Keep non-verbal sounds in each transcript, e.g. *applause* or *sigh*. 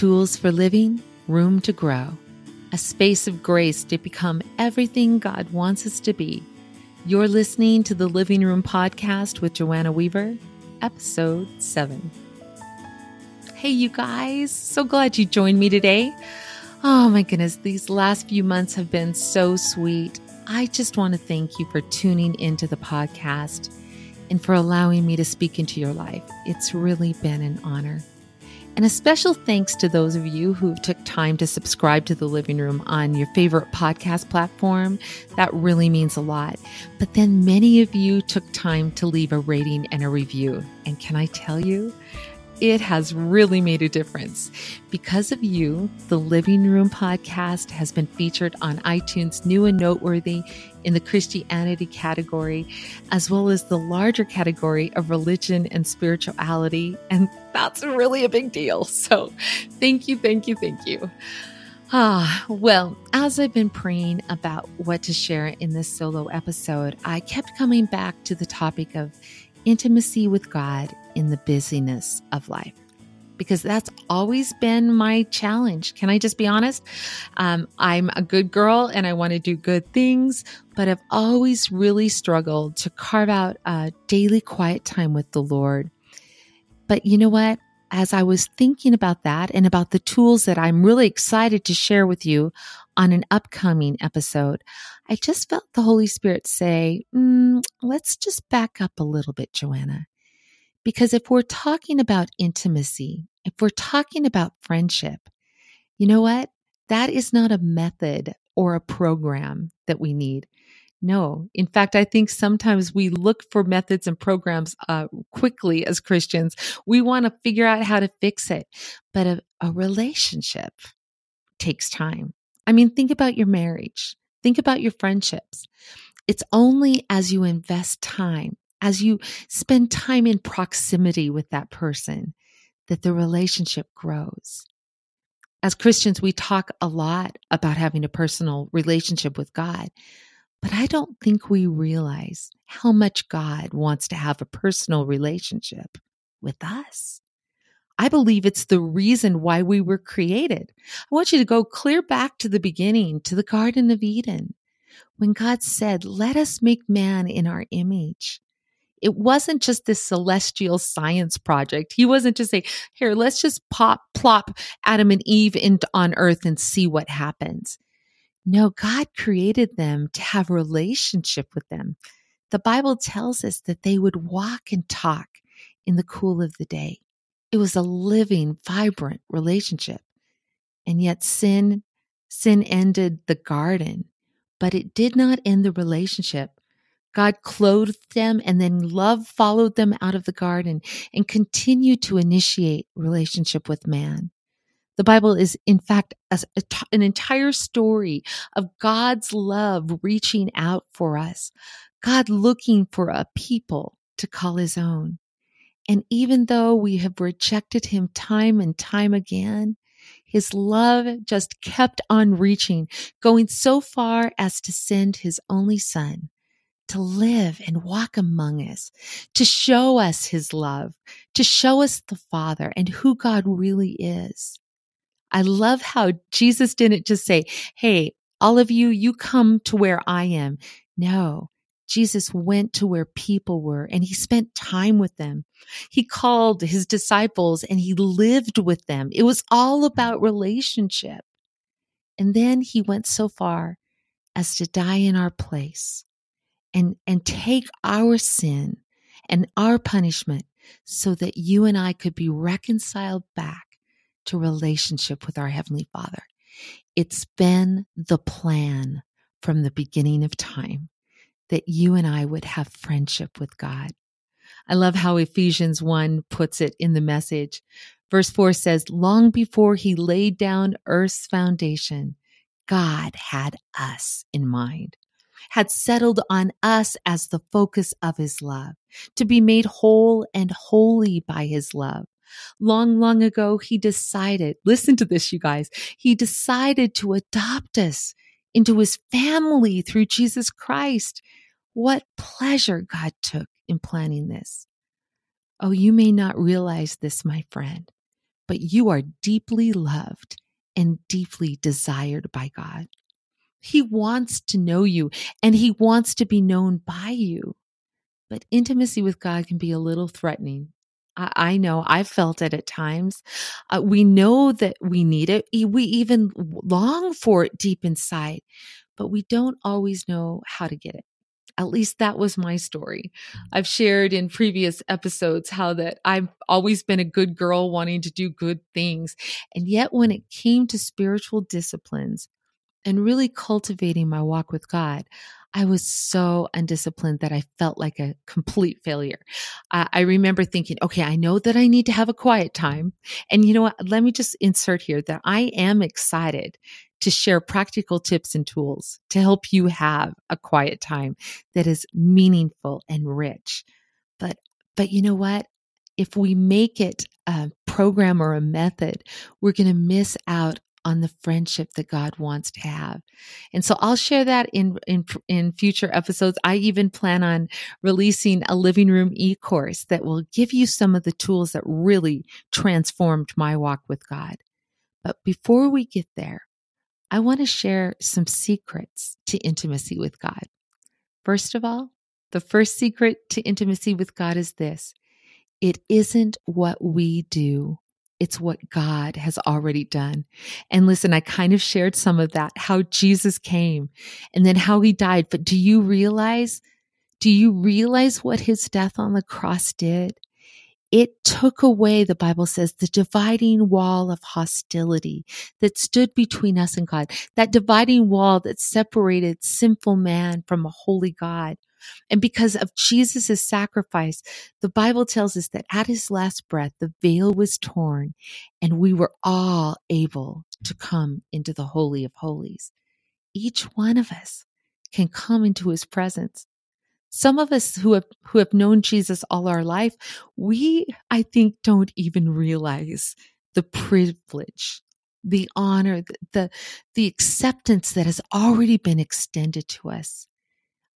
Tools for living, room to grow, a space of grace to become everything God wants us to be. You're listening to the Living Room Podcast with Joanna Weaver, episode 7. Hey, you guys, so glad you joined me today. Oh my goodness, these last few months have been so sweet. I just want to thank you for tuning into the podcast and for allowing me to speak into your life. It's really been an honor. And a special thanks to those of you who took time to subscribe to the living room on your favorite podcast platform. That really means a lot. But then many of you took time to leave a rating and a review. And can I tell you, it has really made a difference. Because of you, the Living Room podcast has been featured on iTunes New and Noteworthy in the Christianity category, as well as the larger category of religion and spirituality. And that's really a big deal. So thank you, thank you, thank you. Ah, well, as I've been praying about what to share in this solo episode, I kept coming back to the topic of intimacy with God in the busyness of life. Because that's always been my challenge. Can I just be honest? Um, I'm a good girl and I want to do good things, but I've always really struggled to carve out a daily quiet time with the Lord. But you know what? As I was thinking about that and about the tools that I'm really excited to share with you on an upcoming episode, I just felt the Holy Spirit say, mm, let's just back up a little bit, Joanna. Because if we're talking about intimacy, if we're talking about friendship, you know what? That is not a method or a program that we need. No. In fact, I think sometimes we look for methods and programs uh, quickly as Christians. We want to figure out how to fix it. But a, a relationship takes time. I mean, think about your marriage, think about your friendships. It's only as you invest time as you spend time in proximity with that person, that the relationship grows. As Christians, we talk a lot about having a personal relationship with God, but I don't think we realize how much God wants to have a personal relationship with us. I believe it's the reason why we were created. I want you to go clear back to the beginning, to the Garden of Eden, when God said, Let us make man in our image it wasn't just this celestial science project. He wasn't just saying, here, let's just pop, plop Adam and Eve into, on earth and see what happens. No, God created them to have relationship with them. The Bible tells us that they would walk and talk in the cool of the day. It was a living, vibrant relationship. And yet sin, sin ended the garden, but it did not end the relationship God clothed them and then love followed them out of the garden and continued to initiate relationship with man. The Bible is, in fact, an entire story of God's love reaching out for us, God looking for a people to call his own. And even though we have rejected him time and time again, his love just kept on reaching, going so far as to send his only son to live and walk among us, to show us his love, to show us the Father and who God really is. I love how Jesus didn't just say, Hey, all of you, you come to where I am. No, Jesus went to where people were and he spent time with them. He called his disciples and he lived with them. It was all about relationship. And then he went so far as to die in our place and, and take our sin and our punishment so that you and I could be reconciled back to relationship with our Heavenly Father. It's been the plan from the beginning of time that you and I would have friendship with God. I love how Ephesians 1 puts it in the message. Verse 4 says, Long before he laid down earth's foundation, God had us in mind had settled on us as the focus of his love, to be made whole and holy by his love. Long, long ago, he decided, listen to this, you guys, he decided to adopt us into his family through Jesus Christ. What pleasure God took in planning this. Oh, you may not realize this, my friend, but you are deeply loved and deeply desired by God. He wants to know you and he wants to be known by you. But intimacy with God can be a little threatening. I, I know I've felt it at times. Uh, we know that we need it. We even long for it deep inside, but we don't always know how to get it. At least that was my story. I've shared in previous episodes how that I've always been a good girl wanting to do good things. And yet when it came to spiritual disciplines and really cultivating my walk with God, I was so undisciplined that I felt like a complete failure. I, I remember thinking, okay, I know that I need to have a quiet time. And you know what? Let me just insert here that I am excited to share practical tips and tools to help you have a quiet time that is meaningful and rich. But, but you know what? If we make it a program or a method, we're going to miss out on the friendship that God wants to have. And so I'll share that in, in, in future episodes. I even plan on releasing a living room e-course that will give you some of the tools that really transformed my walk with God. But before we get there, I want to share some secrets to intimacy with God. First of all, the first secret to intimacy with God is this. It isn't what we do it's what God has already done. And listen, I kind of shared some of that, how Jesus came and then how he died. But do you realize, do you realize what his death on the cross did? It took away, the Bible says, the dividing wall of hostility that stood between us and God, that dividing wall that separated sinful man from a holy God. And because of Jesus' sacrifice, the Bible tells us that at his last breath, the veil was torn and we were all able to come into the Holy of Holies. Each one of us can come into his presence. Some of us who have, who have known Jesus all our life, we, I think, don't even realize the privilege, the honor, the, the, the acceptance that has already been extended to us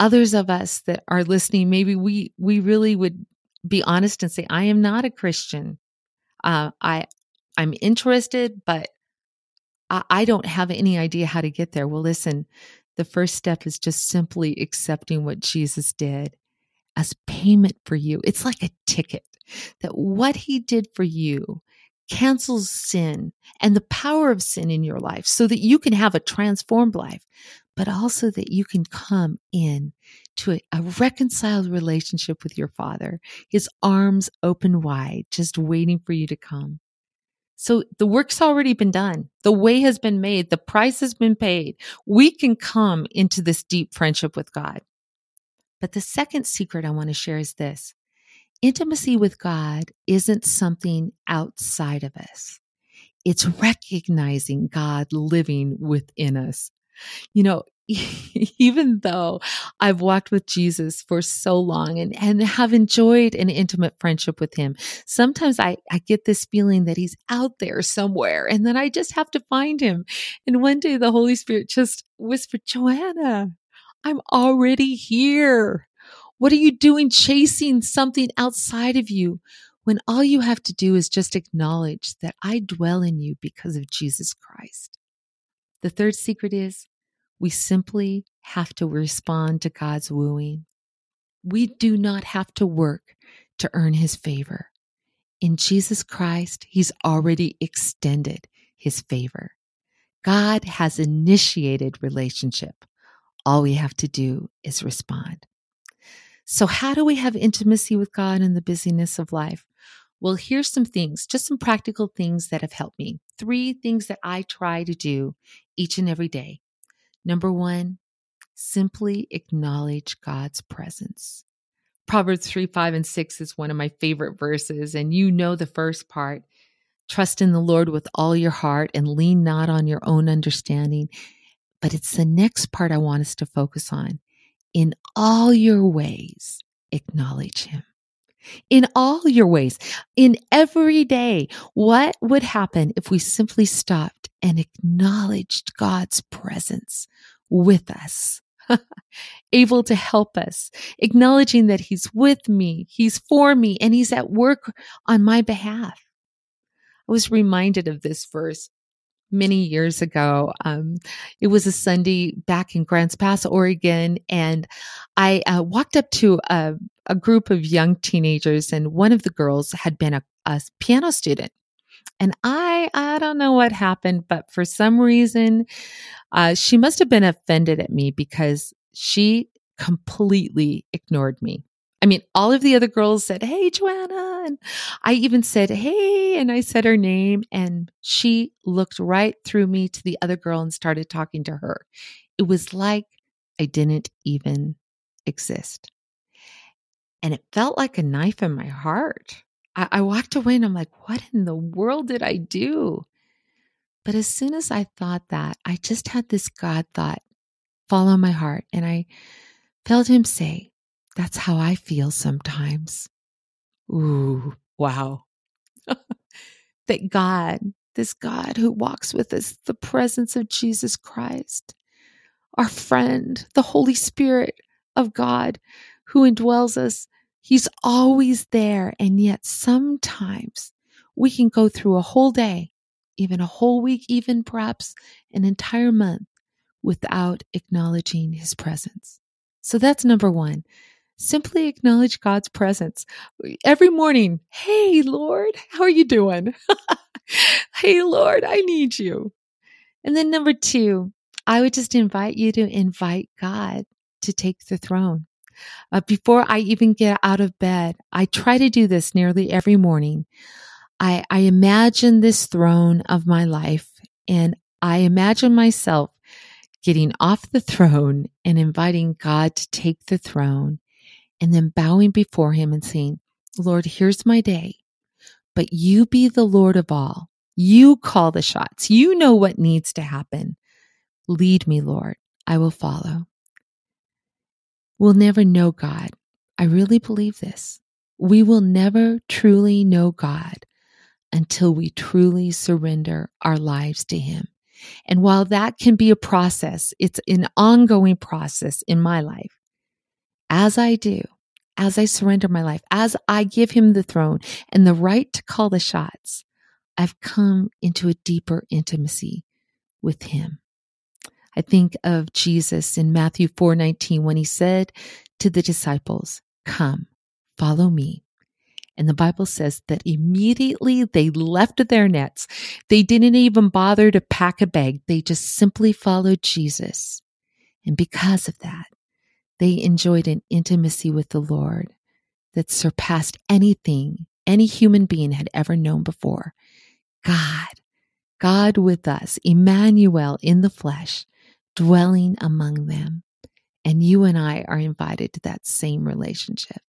others of us that are listening, maybe we, we really would be honest and say, I am not a Christian. Uh, I, I'm interested, but I, I don't have any idea how to get there. Well, listen, the first step is just simply accepting what Jesus did as payment for you. It's like a ticket that what he did for you cancels sin and the power of sin in your life so that you can have a transformed life but also that you can come in to a, a, reconciled relationship with your father, his arms open wide, just waiting for you to come. So the work's already been done. The way has been made. The price has been paid. We can come into this deep friendship with God. But the second secret I want to share is this. Intimacy with God isn't something outside of us. It's recognizing God living within us you know, *laughs* even though I've walked with Jesus for so long and, and have enjoyed an intimate friendship with him, sometimes I, I get this feeling that he's out there somewhere and then I just have to find him. And one day the Holy Spirit just whispered, Joanna, I'm already here. What are you doing chasing something outside of you when all you have to do is just acknowledge that I dwell in you because of Jesus Christ? The third secret is we simply have to respond to God's wooing. We do not have to work to earn his favor. In Jesus Christ, he's already extended his favor. God has initiated relationship. All we have to do is respond. So how do we have intimacy with God in the busyness of life? Well, here's some things, just some practical things that have helped me. Three things that I try to do each and every day. Number one, simply acknowledge God's presence. Proverbs 3, 5, and 6 is one of my favorite verses, and you know the first part. Trust in the Lord with all your heart and lean not on your own understanding. But it's the next part I want us to focus on. In all your ways, acknowledge Him in all your ways, in every day. What would happen if we simply stopped and acknowledged God's presence with us? *laughs* able to help us, acknowledging that He's with me, He's for me, and He's at work on my behalf. I was reminded of this verse many years ago. Um, it was a Sunday back in Grants Pass, Oregon, and I uh, walked up to a, a, group of young teenagers, and one of the girls had been a, a piano student. And I, I don't know what happened, but for some reason, uh, she must have been offended at me because she completely ignored me. I mean, all of the other girls said, Hey, Joanna. And I even said, Hey. And I said her name. And she looked right through me to the other girl and started talking to her. It was like I didn't even exist. And it felt like a knife in my heart. I, I walked away and I'm like, What in the world did I do? But as soon as I thought that, I just had this God thought fall on my heart. And I felt him say, that's how I feel sometimes. Ooh, wow. *laughs* that God, this God who walks with us, the presence of Jesus Christ, our friend, the Holy Spirit of God who indwells us, He's always there. And yet sometimes we can go through a whole day, even a whole week, even perhaps an entire month without acknowledging His presence. So that's number one simply acknowledge God's presence every morning. Hey, Lord, how are you doing? *laughs* hey, Lord, I need you. And then number two, I would just invite you to invite God to take the throne. Uh, before I even get out of bed, I try to do this nearly every morning. I, I imagine this throne of my life and I imagine myself getting off the throne and inviting God to take the throne and then bowing before him and saying, Lord, here's my day, but you be the Lord of all. You call the shots. You know what needs to happen. Lead me, Lord. I will follow. We'll never know God. I really believe this. We will never truly know God until we truly surrender our lives to Him. And while that can be a process, it's an ongoing process in my life as I do, as I surrender my life, as I give him the throne and the right to call the shots, I've come into a deeper intimacy with him. I think of Jesus in Matthew 4:19 when he said to the disciples, "Come, follow me." And the Bible says that immediately they left their nets. They didn't even bother to pack a bag. They just simply followed Jesus. And because of that, they enjoyed an intimacy with the Lord that surpassed anything any human being had ever known before. God, God with us, Emmanuel in the flesh, dwelling among them. And you and I are invited to that same relationship.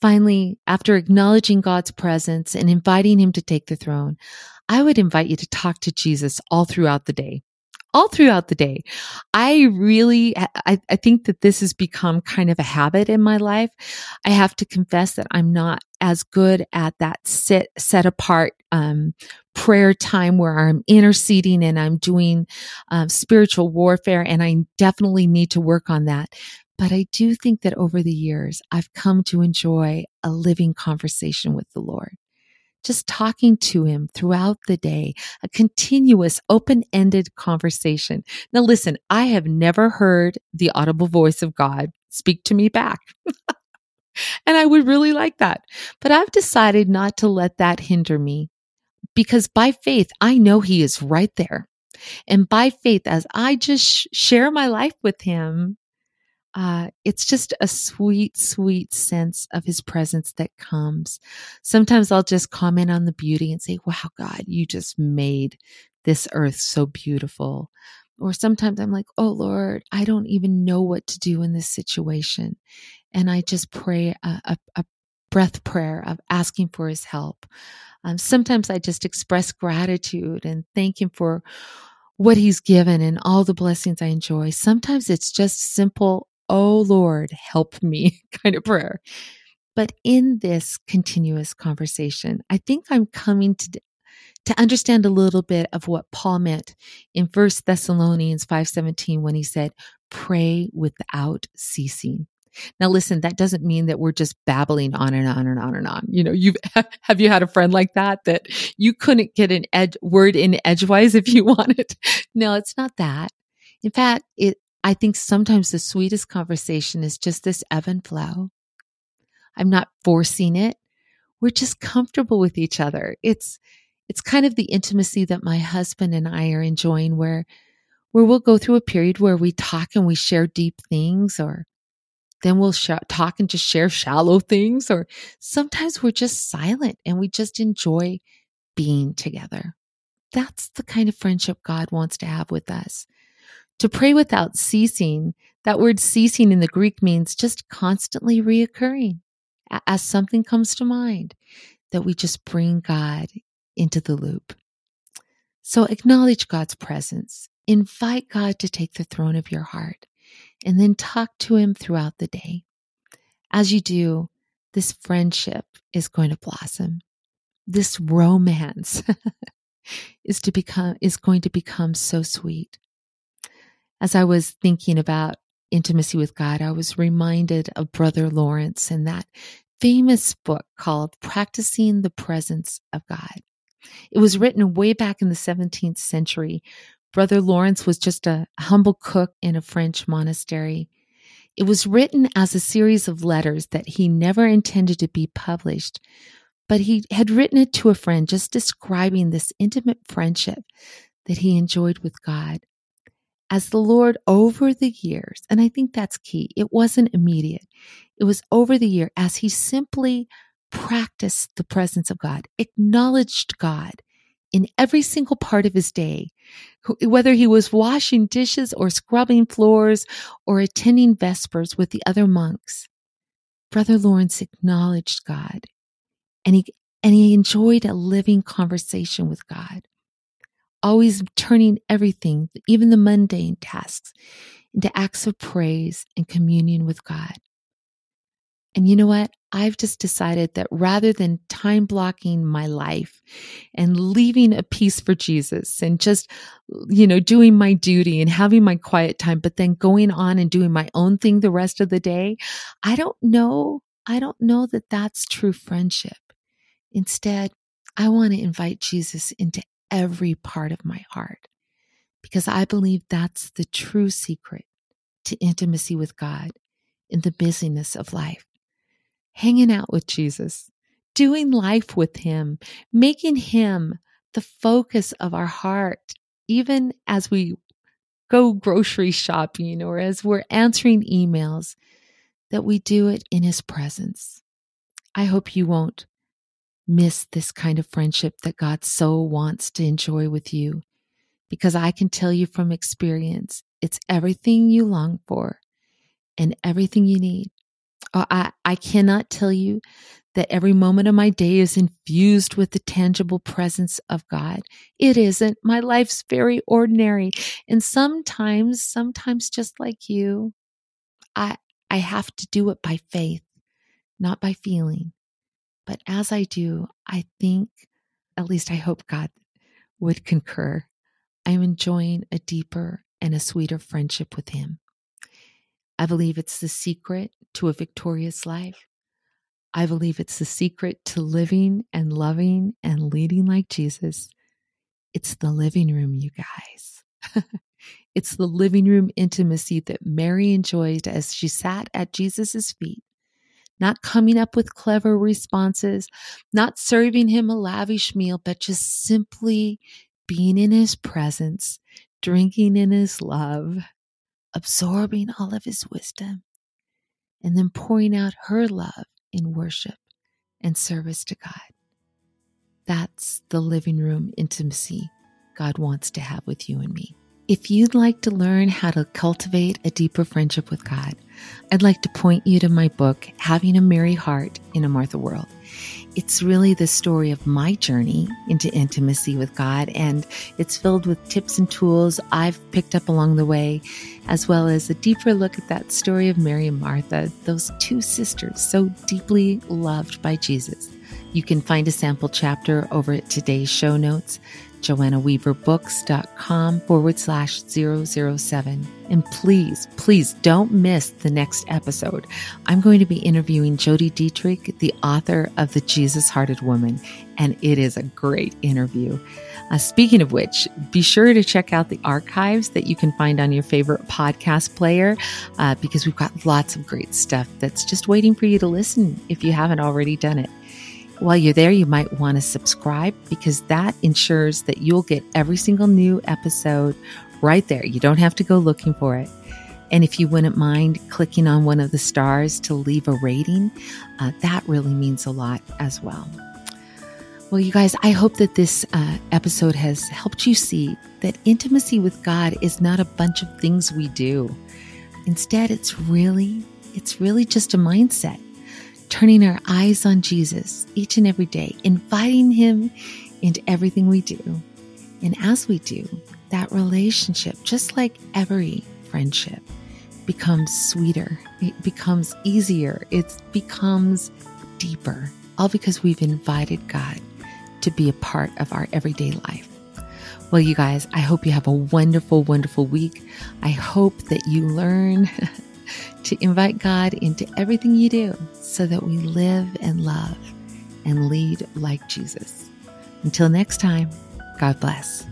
Finally, after acknowledging God's presence and inviting him to take the throne, I would invite you to talk to Jesus all throughout the day all throughout the day. I really, I, I think that this has become kind of a habit in my life. I have to confess that I'm not as good at that sit, set apart, um, prayer time where I'm interceding and I'm doing um, spiritual warfare. And I definitely need to work on that. But I do think that over the years, I've come to enjoy a living conversation with the Lord just talking to him throughout the day, a continuous open ended conversation. Now, listen, I have never heard the audible voice of God speak to me back. *laughs* and I would really like that. But I've decided not to let that hinder me because by faith, I know he is right there. And by faith, as I just share my life with him, uh, it's just a sweet, sweet sense of his presence that comes. Sometimes I'll just comment on the beauty and say, wow, God, you just made this earth so beautiful. Or sometimes I'm like, oh Lord, I don't even know what to do in this situation. And I just pray a, a, a breath prayer of asking for his help. Um, sometimes I just express gratitude and thank him for what he's given and all the blessings I enjoy. Sometimes it's just simple oh Lord, help me *laughs* kind of prayer. But in this continuous conversation, I think I'm coming to to understand a little bit of what Paul meant in First Thessalonians 5:17 when he said, "Pray without ceasing." Now, listen, that doesn't mean that we're just babbling on and on and on and on. You know, you've, *laughs* have you had a friend like that, that you couldn't get an ed, word in edgewise if you *laughs* wanted? No, it's not that. In fact, it, I think sometimes the sweetest conversation is just this ebb and flow. I'm not forcing it. We're just comfortable with each other. It's, it's kind of the intimacy that my husband and I are enjoying where, where we'll go through a period where we talk and we share deep things or then we'll sh- talk and just share shallow things or sometimes we're just silent and we just enjoy being together. That's the kind of friendship God wants to have with us. To pray without ceasing, that word ceasing in the Greek means just constantly reoccurring as something comes to mind that we just bring God into the loop. So acknowledge God's presence. Invite God to take the throne of your heart and then talk to him throughout the day. As you do, this friendship is going to blossom. This romance *laughs* is to become is going to become so sweet as I was thinking about intimacy with God, I was reminded of Brother Lawrence and that famous book called Practicing the Presence of God. It was written way back in the 17th century. Brother Lawrence was just a humble cook in a French monastery. It was written as a series of letters that he never intended to be published, but he had written it to a friend just describing this intimate friendship that he enjoyed with God as the Lord over the years, and I think that's key, it wasn't immediate. It was over the year as he simply practiced the presence of God, acknowledged God in every single part of his day, whether he was washing dishes or scrubbing floors or attending Vespers with the other monks. Brother Lawrence acknowledged God and he, and he enjoyed a living conversation with God always turning everything, even the mundane tasks, into acts of praise and communion with God. And you know what? I've just decided that rather than time blocking my life and leaving a piece for Jesus and just, you know, doing my duty and having my quiet time, but then going on and doing my own thing the rest of the day, I don't know. I don't know that that's true friendship. Instead, I want to invite Jesus into every part of my heart because I believe that's the true secret to intimacy with God in the busyness of life. Hanging out with Jesus, doing life with Him, making Him the focus of our heart, even as we go grocery shopping or as we're answering emails, that we do it in His presence. I hope you won't miss this kind of friendship that God so wants to enjoy with you. Because I can tell you from experience, it's everything you long for and everything you need. Oh, I, I cannot tell you that every moment of my day is infused with the tangible presence of God. It isn't. My life's very ordinary. And sometimes, sometimes just like you, I, I have to do it by faith, not by feeling. But as I do, I think, at least I hope God would concur, I'm enjoying a deeper and a sweeter friendship with Him. I believe it's the secret to a victorious life. I believe it's the secret to living and loving and leading like Jesus. It's the living room, you guys. *laughs* it's the living room intimacy that Mary enjoyed as she sat at Jesus' feet not coming up with clever responses, not serving him a lavish meal, but just simply being in his presence, drinking in his love, absorbing all of his wisdom, and then pouring out her love in worship and service to God. That's the living room intimacy God wants to have with you and me. If you'd like to learn how to cultivate a deeper friendship with God, I'd like to point you to my book, Having a Mary Heart in a Martha World. It's really the story of my journey into intimacy with God, and it's filled with tips and tools I've picked up along the way, as well as a deeper look at that story of Mary and Martha, those two sisters so deeply loved by Jesus. You can find a sample chapter over at today's show notes, joannaweaverbooks.com forward slash 007. And please, please don't miss the next episode. I'm going to be interviewing Jodie Detrick, the author of The Jesus Hearted Woman, and it is a great interview. Uh, speaking of which, be sure to check out the archives that you can find on your favorite podcast player uh, because we've got lots of great stuff that's just waiting for you to listen if you haven't already done it. While you're there, you might want to subscribe because that ensures that you'll get every single new episode right there. You don't have to go looking for it. And if you wouldn't mind clicking on one of the stars to leave a rating, uh, that really means a lot as well. Well, you guys, I hope that this uh, episode has helped you see that intimacy with God is not a bunch of things we do. Instead, it's really, it's really just a mindset turning our eyes on Jesus each and every day, inviting Him into everything we do. And as we do, that relationship, just like every friendship, becomes sweeter, it becomes easier, it becomes deeper, all because we've invited God to be a part of our everyday life. Well, you guys, I hope you have a wonderful, wonderful week. I hope that you learn *laughs* to invite God into everything you do so that we live and love and lead like Jesus. Until next time, God bless.